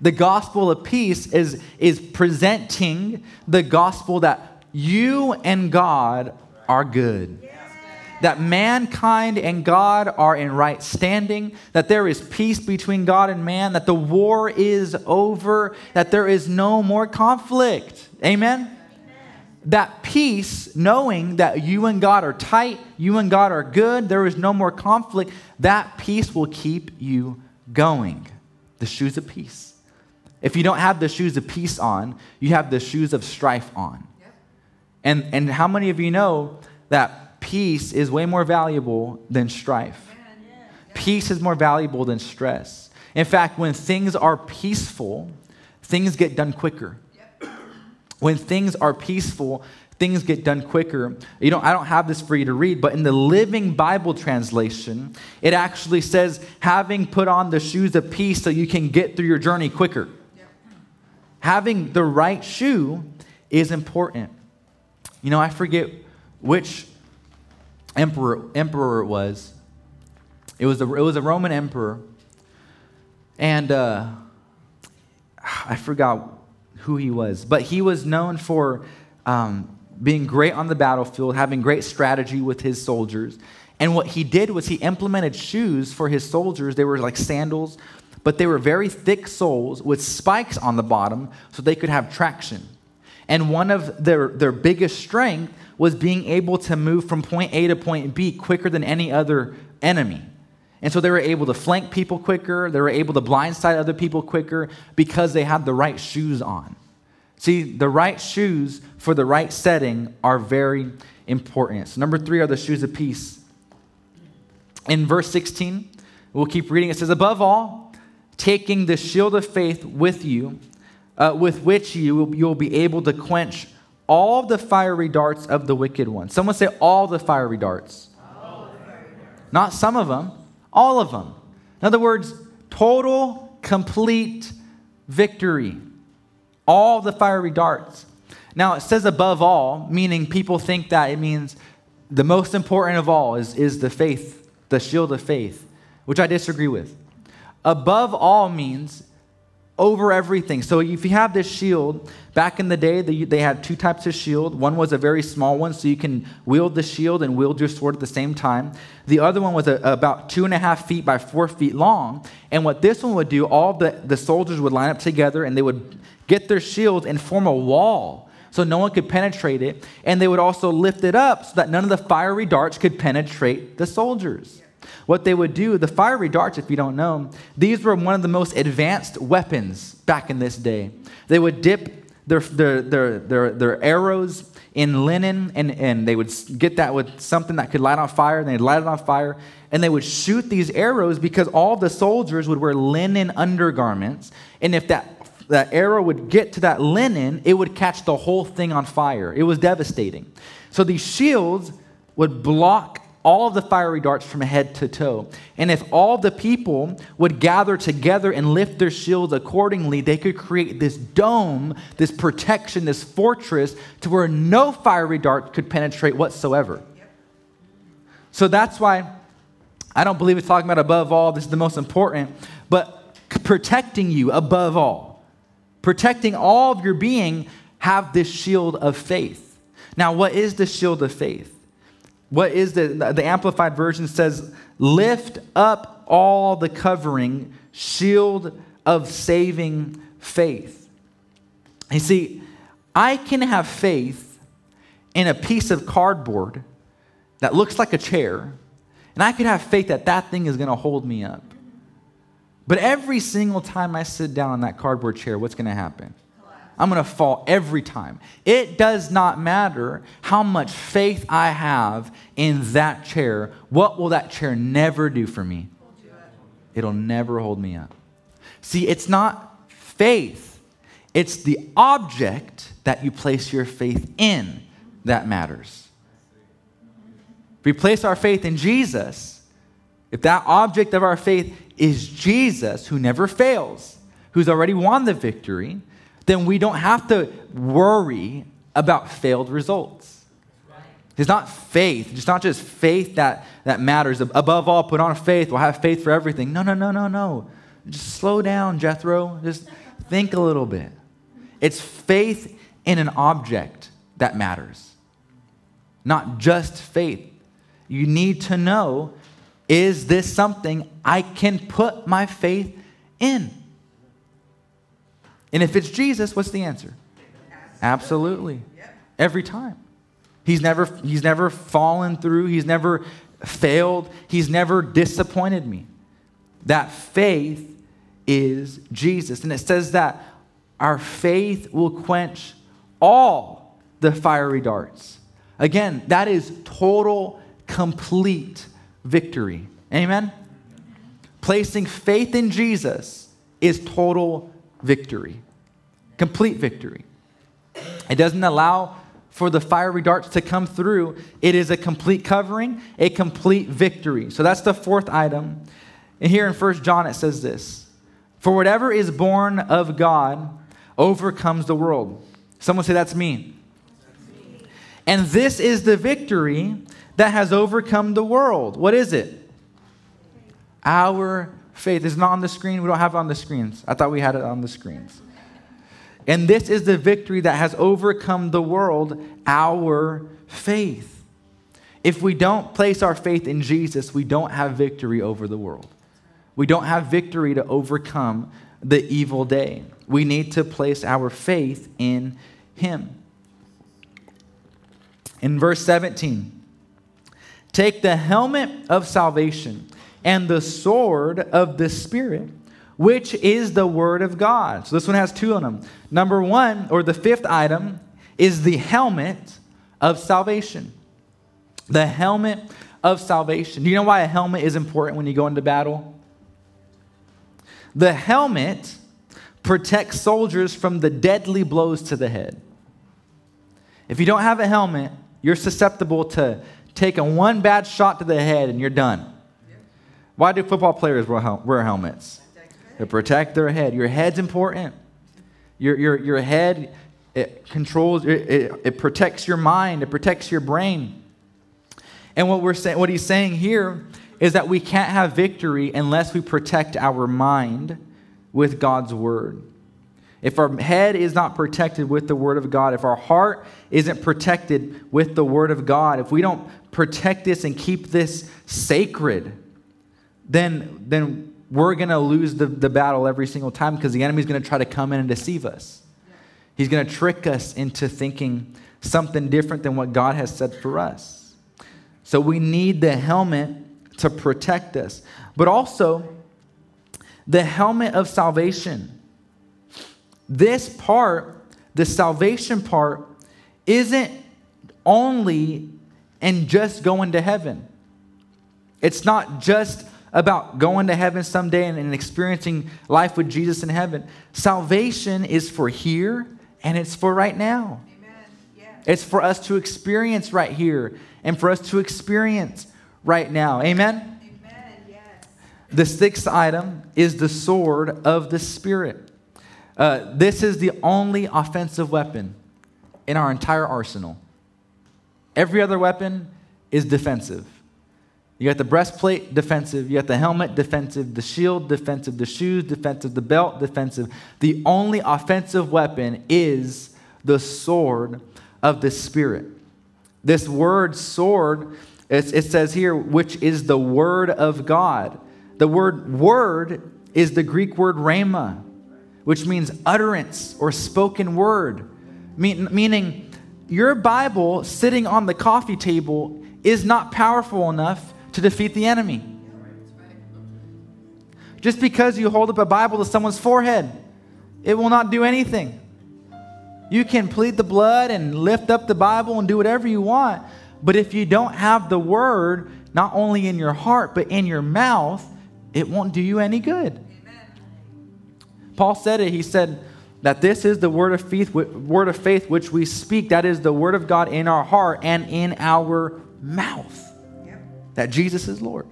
The gospel of peace is, is presenting the gospel that you and God are good. That mankind and God are in right standing, that there is peace between God and man, that the war is over, that there is no more conflict. Amen? that peace, knowing that you and God are tight, you and God are good, there is no more conflict, that peace will keep you going. The shoes of peace. If you don't have the shoes of peace on, you have the shoes of strife on. Yep. And, and how many of you know that peace is way more valuable than strife? Yeah. Peace is more valuable than stress. In fact, when things are peaceful, things get done quicker when things are peaceful, things get done quicker. You know, I don't have this for you to read, but in the Living Bible translation, it actually says, having put on the shoes of peace so you can get through your journey quicker. Having the right shoe is important. You know, I forget which emperor emperor it was. It was a, it was a Roman emperor. And uh, I forgot who he was. But he was known for um, being great on the battlefield, having great strategy with his soldiers. And what he did was he implemented shoes for his soldiers. They were like sandals, but they were very thick soles with spikes on the bottom so they could have traction. And one of their, their biggest strength was being able to move from point A to point B quicker than any other enemy. And so they were able to flank people quicker, they were able to blindside other people quicker because they had the right shoes on. See, the right shoes for the right setting are very important. So, number three are the shoes of peace. In verse 16, we'll keep reading. It says, Above all, taking the shield of faith with you, uh, with which you you'll be able to quench all the fiery darts of the wicked one. Someone say, All the fiery darts. All the fiery darts. Not some of them all of them. In other words, total, complete victory. All the fiery darts. Now, it says above all, meaning people think that it means the most important of all is, is the faith, the shield of faith. which I disagree with. Above all means over everything. So if you have this shield, back in the day, they had two types of shield. One was a very small one, so you can wield the shield and wield your sword at the same time. The other one was a, about two and a half feet by four feet long. And what this one would do, all the, the soldiers would line up together and they would get their shields and form a wall so no one could penetrate it. And they would also lift it up so that none of the fiery darts could penetrate the soldiers. What they would do, the fiery darts, if you don't know, these were one of the most advanced weapons back in this day. They would dip their, their, their, their, their arrows in linen, and, and they would get that with something that could light on fire, and they'd light it on fire, and they would shoot these arrows because all the soldiers would wear linen undergarments. And if that that arrow would get to that linen, it would catch the whole thing on fire. It was devastating. So these shields would block all of the fiery darts from head to toe. And if all the people would gather together and lift their shields accordingly, they could create this dome, this protection, this fortress to where no fiery dart could penetrate whatsoever. So that's why I don't believe it's talking about above all, this is the most important, but protecting you above all, protecting all of your being, have this shield of faith. Now, what is the shield of faith? What is the, the Amplified Version says, lift up all the covering, shield of saving faith. You see, I can have faith in a piece of cardboard that looks like a chair, and I can have faith that that thing is going to hold me up. But every single time I sit down on that cardboard chair, what's going to happen? I'm going to fall every time. It does not matter how much faith I have in that chair. What will that chair never do for me? It'll never hold me up. See, it's not faith, it's the object that you place your faith in that matters. If we place our faith in Jesus, if that object of our faith is Jesus, who never fails, who's already won the victory, then we don't have to worry about failed results. It's not faith. It's not just faith that, that matters. Above all, put on faith. We'll have faith for everything. No, no, no, no, no. Just slow down, Jethro. Just think a little bit. It's faith in an object that matters, not just faith. You need to know is this something I can put my faith in? And if it's Jesus, what's the answer? Absolutely. Every time. He's never, he's never fallen through, he's never failed, he's never disappointed me. That faith is Jesus. And it says that our faith will quench all the fiery darts. Again, that is total, complete victory. Amen? Placing faith in Jesus is total victory, complete victory. It doesn't allow for the fiery darts to come through. It is a complete covering, a complete victory. So that's the fourth item. And here in First John it says this For whatever is born of God overcomes the world. Someone say, That's me. And this is the victory that has overcome the world. What is it? Our faith is not on the screen. We don't have it on the screens. I thought we had it on the screens. And this is the victory that has overcome the world, our faith. If we don't place our faith in Jesus, we don't have victory over the world. We don't have victory to overcome the evil day. We need to place our faith in Him. In verse 17, take the helmet of salvation and the sword of the Spirit, which is the Word of God. So this one has two on them. Number one, or the fifth item, is the helmet of salvation. The helmet of salvation. Do you know why a helmet is important when you go into battle? The helmet protects soldiers from the deadly blows to the head. If you don't have a helmet, you're susceptible to taking one bad shot to the head and you're done. Why do football players wear, helmets? To protect their head. Your head's important. Your, your, your head it controls, it, it, it protects your mind, it protects your brain. And what we're saying, what he's saying here is that we can't have victory unless we protect our mind with God's word. If our head is not protected with the word of God, if our heart isn't protected with the word of God, if we don't protect this and keep this sacred, then, then we're going to lose the, the battle every single time because the enemy's going to try to come in and deceive us. He's going to trick us into thinking something different than what God has said for us. So we need the helmet to protect us, but also the helmet of salvation. This part, the salvation part, isn't only and just going to heaven. It's not just about going to heaven someday and, and, experiencing life with Jesus in heaven. Salvation is for here and it's for right now. It's for us to experience right here and for us to experience right now. Amen? Amen. Yes. The sixth item is the sword of the Spirit. Uh, this is the only offensive weapon in our entire arsenal. Every other weapon is defensive. You got the breastplate defensive, you got the helmet defensive, the shield defensive, the shoes defensive, the belt defensive. The only offensive weapon is the sword of the Spirit. This word sword, it says here, which is the word of God. The word word is the Greek word rhema, which means utterance or spoken word, meaning your Bible sitting on the coffee table is not powerful enough to defeat the enemy. Just because you hold up a Bible to someone's forehead, it will not do anything. You can plead the blood and lift up the Bible and do whatever you want, but if you don't have the word, not only in your heart, but in your mouth, it won't do you any good. Amen. Paul said it. He said that this is the word of faith, word of faith which we speak. That is the word of God in our heart and in our mouth that Jesus is Lord.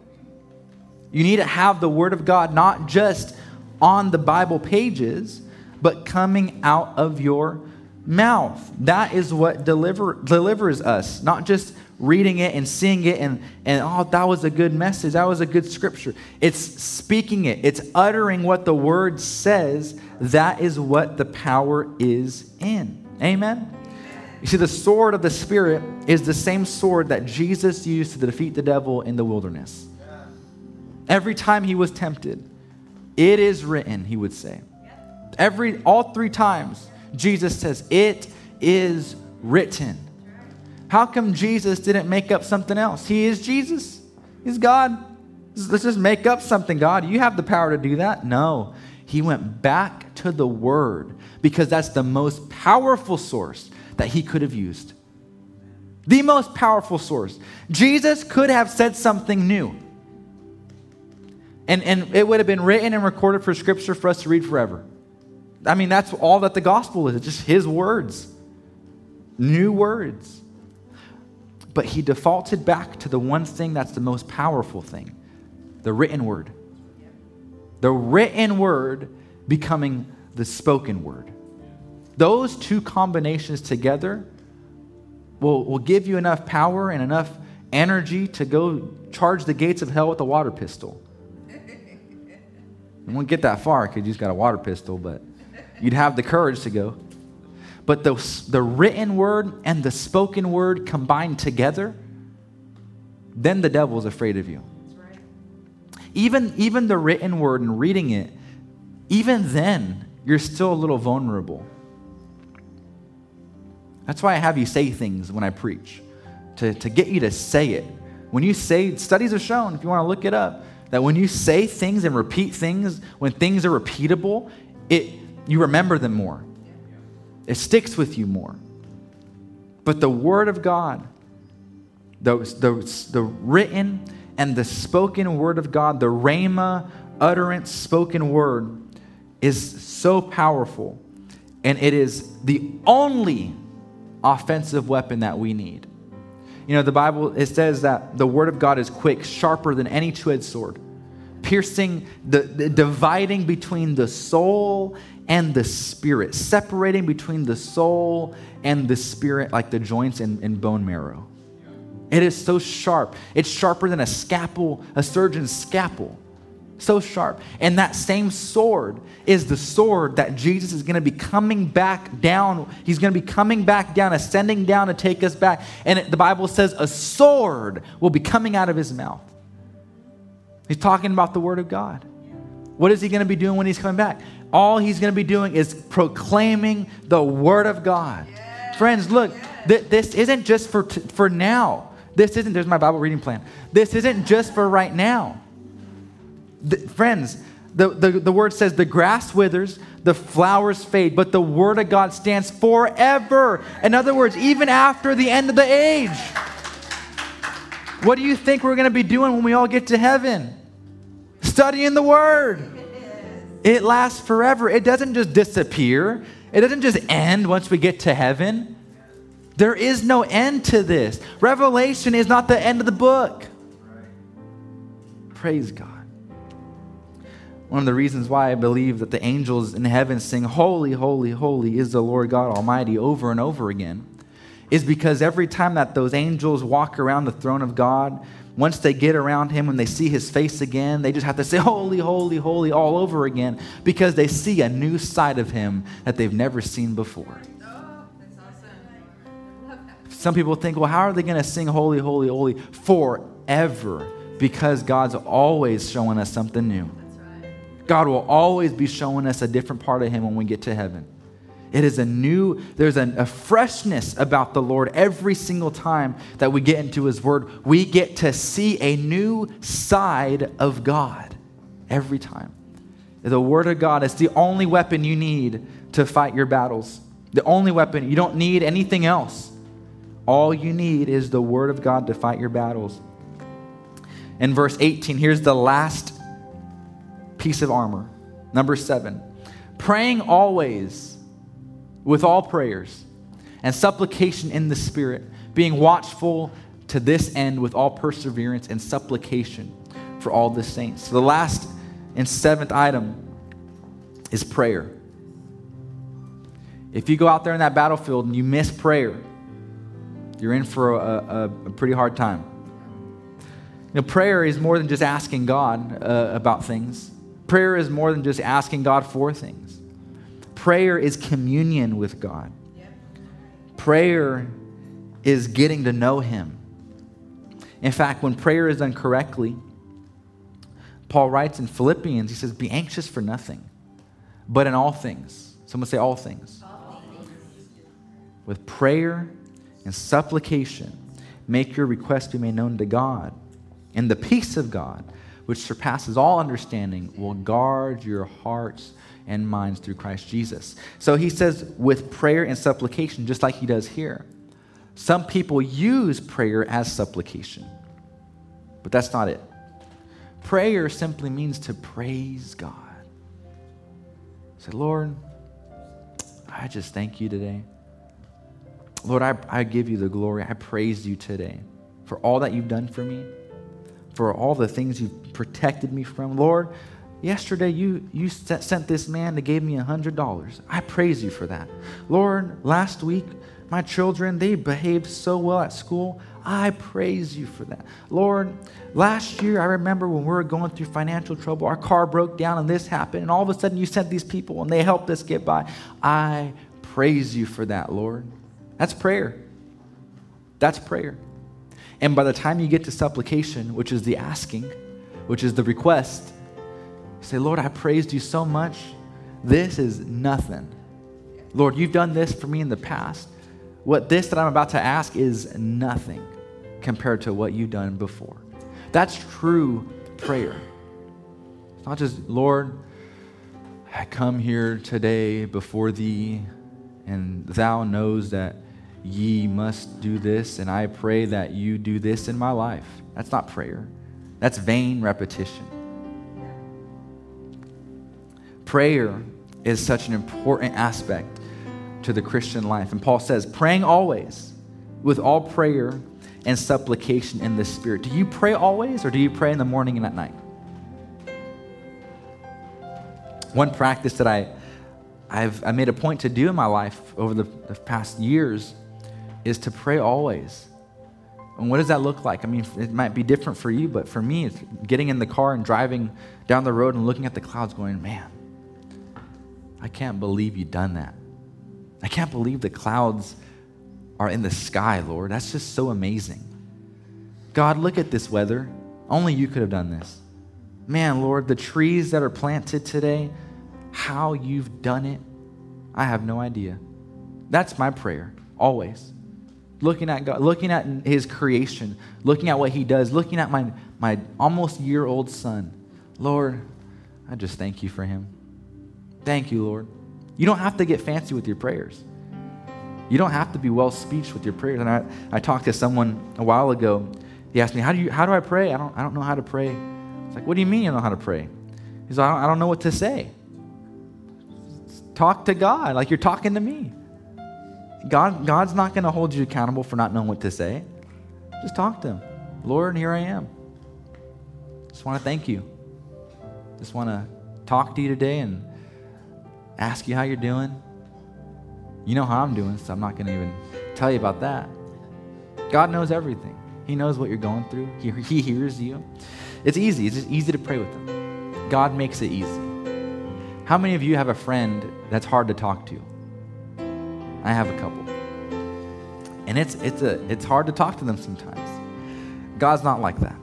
You need to have the Word of God not just on the Bible pages, but coming out of your mouth. That is what deliver, delivers us, not just reading it and seeing it and, and, oh, that was a good message. That was a good scripture. It's speaking it, it's uttering what the Word says. That is what the power is in. Amen? You see, the sword of the Spirit is the same sword that Jesus used to defeat the devil in the wilderness. Every time he was tempted, it is written, he would say. Every all three times, Jesus says, It is written. How come Jesus didn't make up something else? He is Jesus. He's God. Let's just make up something, God. You have the power to do that. No. He went back to the Word because that's the most powerful source that he could have used. The most powerful source. Jesus could have said something new. And, and it would have been written and recorded for scripture for us to read forever. I mean, that's all that the gospel is. It's just his words, new words. But he defaulted back to the one thing that's the most powerful thing the written word. The written word becoming the spoken word. Those two combinations together will, will give you enough power and enough energy to go charge the gates of hell with a water pistol. You won't get that far because you just got a water pistol, but you'd have the courage to go. But the, the written word and the spoken word combined together, then the devil's afraid of you. Even, even the written word and reading it, even then, you're still a little vulnerable. That's why I have you say things when I preach, to, to get you to say it. When you say, studies have shown, if you want to look it up, that when you say things and repeat things, when things are repeatable, it, you remember them more. It sticks with you more. But the Word of God, the, the, the written and the spoken Word of God, the Rhema utterance spoken Word, is so powerful. And it is the only offensive weapon that we need. You know, the Bible, it says that the word of God is quick, sharper than any two edged sword, piercing, the, the, dividing between the soul and the spirit, separating between the soul and the spirit like the joints and, and bone marrow. It is so sharp. It's sharper than a scalpel, a surgeon's scalpel. So sharp. And that same sword is the sword that Jesus is going to be coming back down. He's going to be coming back down, ascending down to take us back. And it, the Bible says a sword will be coming out of his mouth. He's talking about the word of God. What is he going to be doing when he's coming back? All he's going to be doing is proclaiming the word of God. Yeah. Friends, look, th- this isn't just for, t- for now. This isn't, there's my Bible reading plan. This isn't just for right now. The, friends, the, the, the word says the grass withers, the flowers fade, but the word of God stands forever. In other words, even after the end of the age. What do you think we're going to be doing when we all get to heaven? Studying the word. It lasts forever. It doesn't just disappear, it doesn't just end once we get to heaven. There is no end to this. Revelation is not the end of the book. Praise God. One of the reasons why I believe that the angels in heaven sing, Holy, holy, holy is the Lord God Almighty over and over again is because every time that those angels walk around the throne of God, once they get around him, when they see his face again, they just have to say, Holy, holy, holy, all over again because they see a new side of him that they've never seen before. Some people think, well, how are they going to sing holy, holy, holy forever? Because God's always showing us something new. God will always be showing us a different part of Him when we get to heaven. It is a new, there's a, a, freshness about the Lord every single time that we get into His Word. We get to see a new side of God every time. The Word of God is the only weapon you need to fight your battles. The only weapon. You don't need anything else. All you need is the Word of God to fight your battles. In verse 18, here's the last piece of armor. Number seven praying always with all prayers and supplication in the Spirit, being watchful to this end with all perseverance and supplication for all the saints. So the last and seventh item is prayer. If you go out there in that battlefield and you miss prayer, you're in for a, a, a pretty hard time. You know, prayer is more than just asking God uh, about things. Prayer is more than just asking God for things. Prayer is communion with God. Prayer is getting to know Him. In fact, when prayer is done correctly, Paul writes in Philippians, he says, Be anxious for nothing, but in all things. Someone say, All things. With prayer and supplication, make your requests be made known to God. And the peace of God, which surpasses all understanding, will guard your hearts and minds through Christ Jesus. So he says, with prayer and supplication, just like he does here. Some people use prayer as supplication, but that's not it. Prayer simply means to praise God. Say, Lord, I just thank you today. Lord, I, I give you the glory. I praise you today for all that you've done for me, for all the things you've protected me from. Lord, Yesterday, you, you sent this man that gave me $100. I praise you for that. Lord, last week, my children, they behaved so well at school. I praise you for that. Lord, last year, I remember when we were going through financial trouble, our car broke down and this happened, and all of a sudden you sent these people and they helped us get by. I praise you for that, Lord. That's prayer. That's prayer. And by the time you get to supplication, which is the asking, which is the request, Say, Lord, I praised you so much. This is nothing. Lord, you've done this for me in the past. What this that I'm about to ask is nothing compared to what you've done before. That's true prayer. It's not just, Lord, I come here today before thee, and thou knows that ye must do this, and I pray that you do this in my life. That's not prayer. That's vain repetition. Prayer is such an important aspect to the Christian life. And Paul says, praying always with all prayer and supplication in the Spirit. Do you pray always or do you pray in the morning and at night? One practice that I, I've I made a point to do in my life over the, the past years is to pray always. And what does that look like? I mean, it might be different for you, but for me, it's getting in the car and driving down the road and looking at the clouds going, man, I can't believe you've done that. I can't believe the clouds are in the sky, Lord. That's just so amazing. God, look at this weather. Only you could have done this. Man, Lord, the trees that are planted today, how you've done it, I have no idea. That's my prayer, always looking at God, looking at His creation, looking at what He does, looking at my, my almost year old son. Lord, I just thank you for him. Thank you, Lord. You don't have to get fancy with your prayers. You don't have to be well speech with your prayers. And I, I talked to someone a while ago. He asked me, how do, you, how do I pray? I don't, I don't know how to pray. It's like, what do you mean you don't know how to pray? He's like, I don't, I don't know what to say. Talk to God like you're talking to me. God, God's not going to hold you accountable for not knowing what to say. Just talk to Him. Lord, here I am. Just want to thank you. Just want to talk to you today and ask you how you're doing. You know how I'm doing, so I'm not going to even tell you about that. God knows everything. He knows what you're going through. He, he hears you. It's easy. It's just easy to pray with Him. God makes it easy. How many of you have a friend that's hard to talk to? I have a couple. And it's, it's, a, it's hard to talk to them sometimes. God's not like that.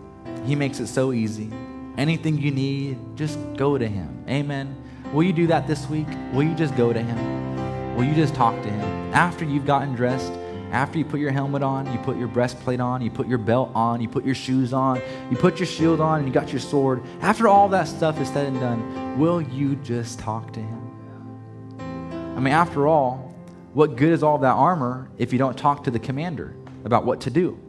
He makes it so easy. Anything you need, just go to Him. Amen. Will you do that this week? Will you just go to Him? Will you just talk to Him? After you've gotten dressed, after you put your helmet on, you put your breastplate on, you put your belt on, you put your shoes on, you put your shield on, and you got your sword. After all that stuff is said and done, will you just talk to Him? I mean, after all, what good is all that armor if you don't talk to the commander about what to do?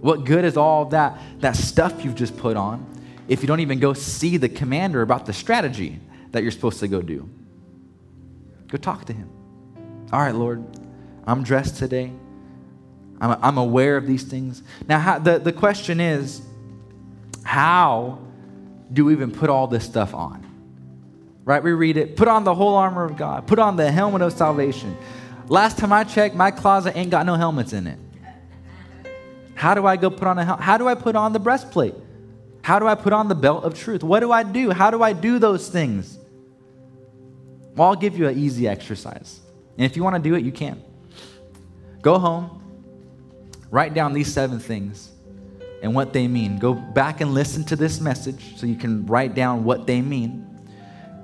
What good is all that, that stuff you've just put on if you don't even go see the commander about the strategy that you're supposed to go do? Go talk to him. All right, Lord, I'm dressed today. I'm, I'm aware of these things. Now, how, the, the question is how do we even put all this stuff on? Right? We read it. Put on the whole armor of God. Put on the helmet of salvation. Last time I checked, my closet ain't got no helmets in it. How do I go put on a helmet? How do I put on the breastplate? How do I put on the belt of truth? What do I do? How do I do those things? Well, I'll give you an easy exercise. And if you want to do it, you can. Go home, write down these seven things and what they mean. Go back and listen to this message so you can write down what they mean.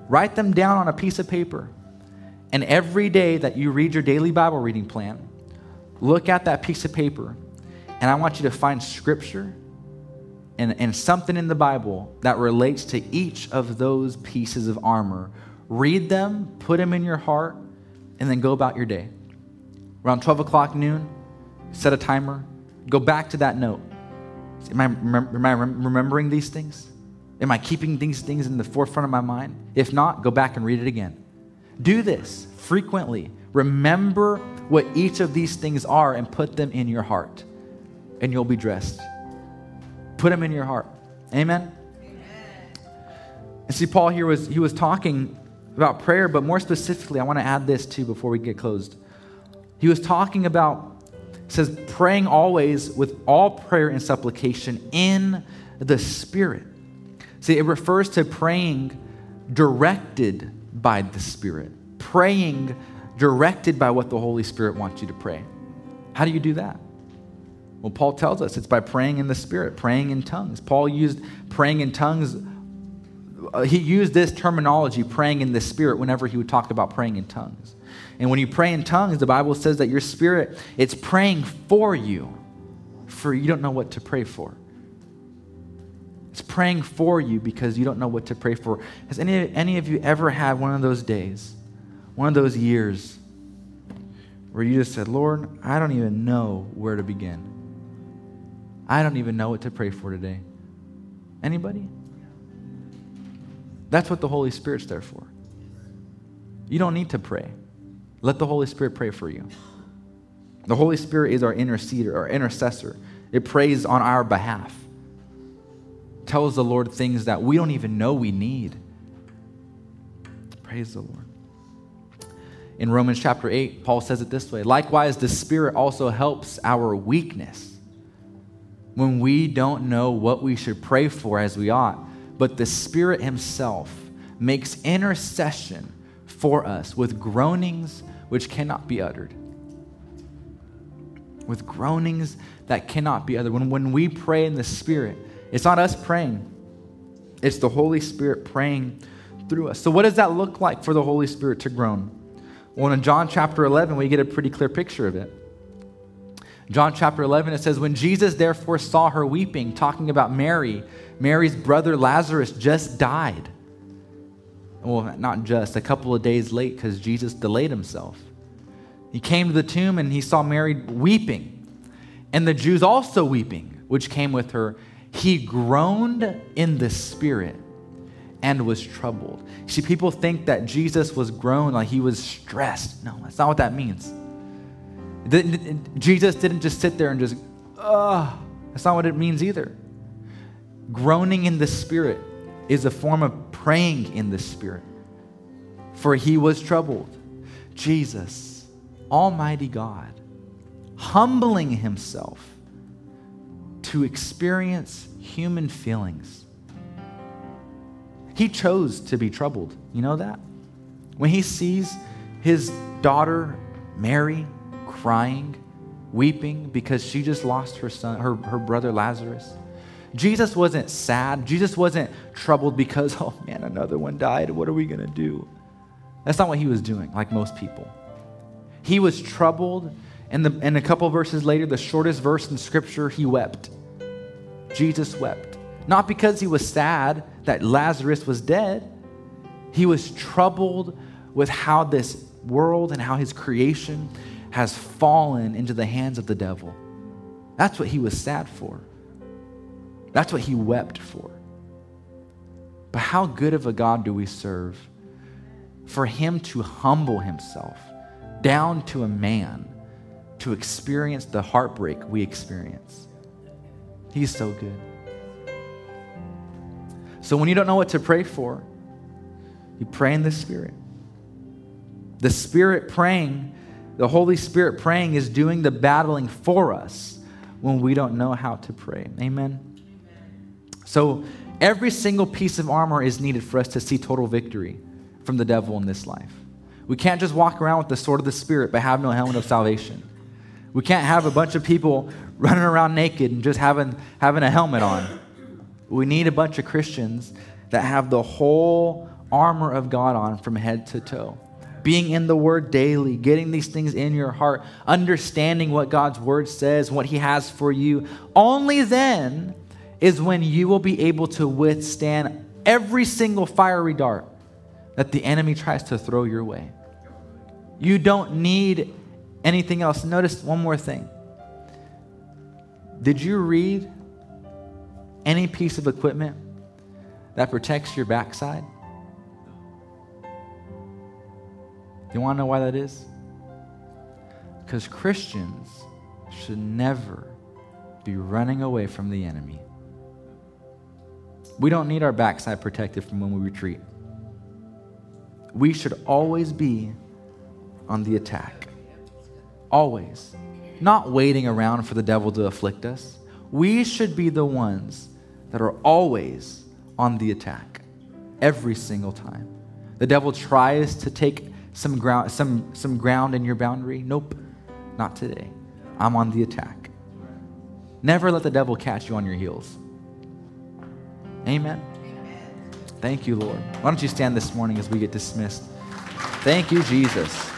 Write them down on a piece of paper. And every day that you read your daily Bible reading plan, look at that piece of paper. And I want you to find scripture and, and something in the Bible that relates to each of those pieces of armor. Read them, put them in your heart, and then go about your day. Around 12 o'clock noon, set a timer, go back to that note. Am I, am I remembering these things? Am I keeping these things in the forefront of my mind? If not, go back and read it again. Do this frequently. Remember what each of these things are and put them in your heart, and you'll be dressed. Put them in your heart. Amen. Amen. And see, Paul here was he was talking about prayer, but more specifically, I want to add this too before we get closed. He was talking about says praying always with all prayer and supplication in the Spirit. See, it refers to praying directed by the Spirit, praying directed by what the Holy Spirit wants you to pray. How do you do that? Well, Paul tells us it's by praying in the Spirit, praying in tongues. Paul used praying in tongues, uh, he used this terminology, praying in the Spirit, whenever he would talk about praying in tongues. And when you pray in tongues, the Bible says that your spirit, it's praying for you, for you don't know what to pray for. It's praying for you because you don't know what to pray for. Has any, any of you ever had one of those days, one of those years, where you just said, Lord, I don't even know where to begin? I don't even know what to pray for today. Anybody? That's what the Holy Spirit's there for. You don't need to pray. Let the Holy Spirit pray for you. The Holy Spirit is our interceder, our intercessor. It prays on our behalf tells the Lord things that we don't even know we need. Praise the Lord. In Romans chapter 8, Paul says it this way Likewise, the Spirit also helps our weakness. when we don't know what we should pray for as we ought, but the Spirit Himself makes intercession for us with groanings which cannot be uttered. With groanings that cannot be uttered. When, when we pray in the Spirit, it's not us praying, it's the Holy Spirit praying through us. So, what does that look like for the Holy Spirit to groan? Well, in John chapter 11, we get a pretty clear picture of it. John chapter 11, it says, When Jesus therefore saw her weeping, talking about Mary, Mary's brother Lazarus just died. Well, not just, a couple of days late because Jesus delayed himself. He came to the tomb and he saw Mary weeping, and the Jews also weeping, which came with her. He groaned in the spirit and was troubled. See, people think that Jesus was groaned like he was stressed. No, that's not what that means. Jesus didn't just sit there and just, ugh. That's not what it means either. Groaning in the Spirit is a form of praying in the Spirit. For he was troubled. Jesus, Almighty God, humbling himself to experience human feelings. He chose to be troubled. You know that? When he sees his daughter, Mary, crying, weeping because she just lost her son, her, her brother Lazarus. Jesus wasn't sad. Jesus wasn't troubled because, oh man, another one died. What are we going to do? That's not what he was doing, like most people. He was troubled, and, the, and a couple verses later, the shortest verse in Scripture, he wept. Jesus wept. Not because he was sad that Lazarus was dead, he was troubled with how this world and how his creation has fallen into the hands of the devil. That's what he was sad for. That's what he wept for. But how good of a God do we serve for him to humble himself down to a man to experience the heartbreak we experience? He's so good. So when you don't know what to pray for, you pray in the Spirit. The Spirit praying the Holy Spirit praying is doing the battling for us when we don't know how to pray. Amen? So, every single piece of armor is needed for us to see total victory from the devil in this life. We can't just walk around with the sword of the Spirit but have no helmet of salvation. We can't have a bunch of people running around naked and just having, having a helmet on. We need a bunch of Christians that have the whole armor of God on from head to toe being in the Word daily, getting these things in your heart, understanding what God's Word says, what He has for you, only then is when you will be able to withstand every single fiery dart that the enemy tries to throw your way. You don't need anything else. Notice one more thing. Did you read any piece of equipment that protects your backside? You want to know why that is? Because Christians should never be running away from the enemy. We don't need our backside protected from when we retreat. We should always be on the attack. Always. Not waiting around for the devil to afflict us. We should be the ones that are always on the attack every single time. The devil tries to take some ground, some, some ground in your boundary? Nope, not today. I'm on the attack. Never let the devil catch you on your heels. Amen. Thank you, Lord. Why don't you stand this morning as we get dismissed? Thank you, Jesus.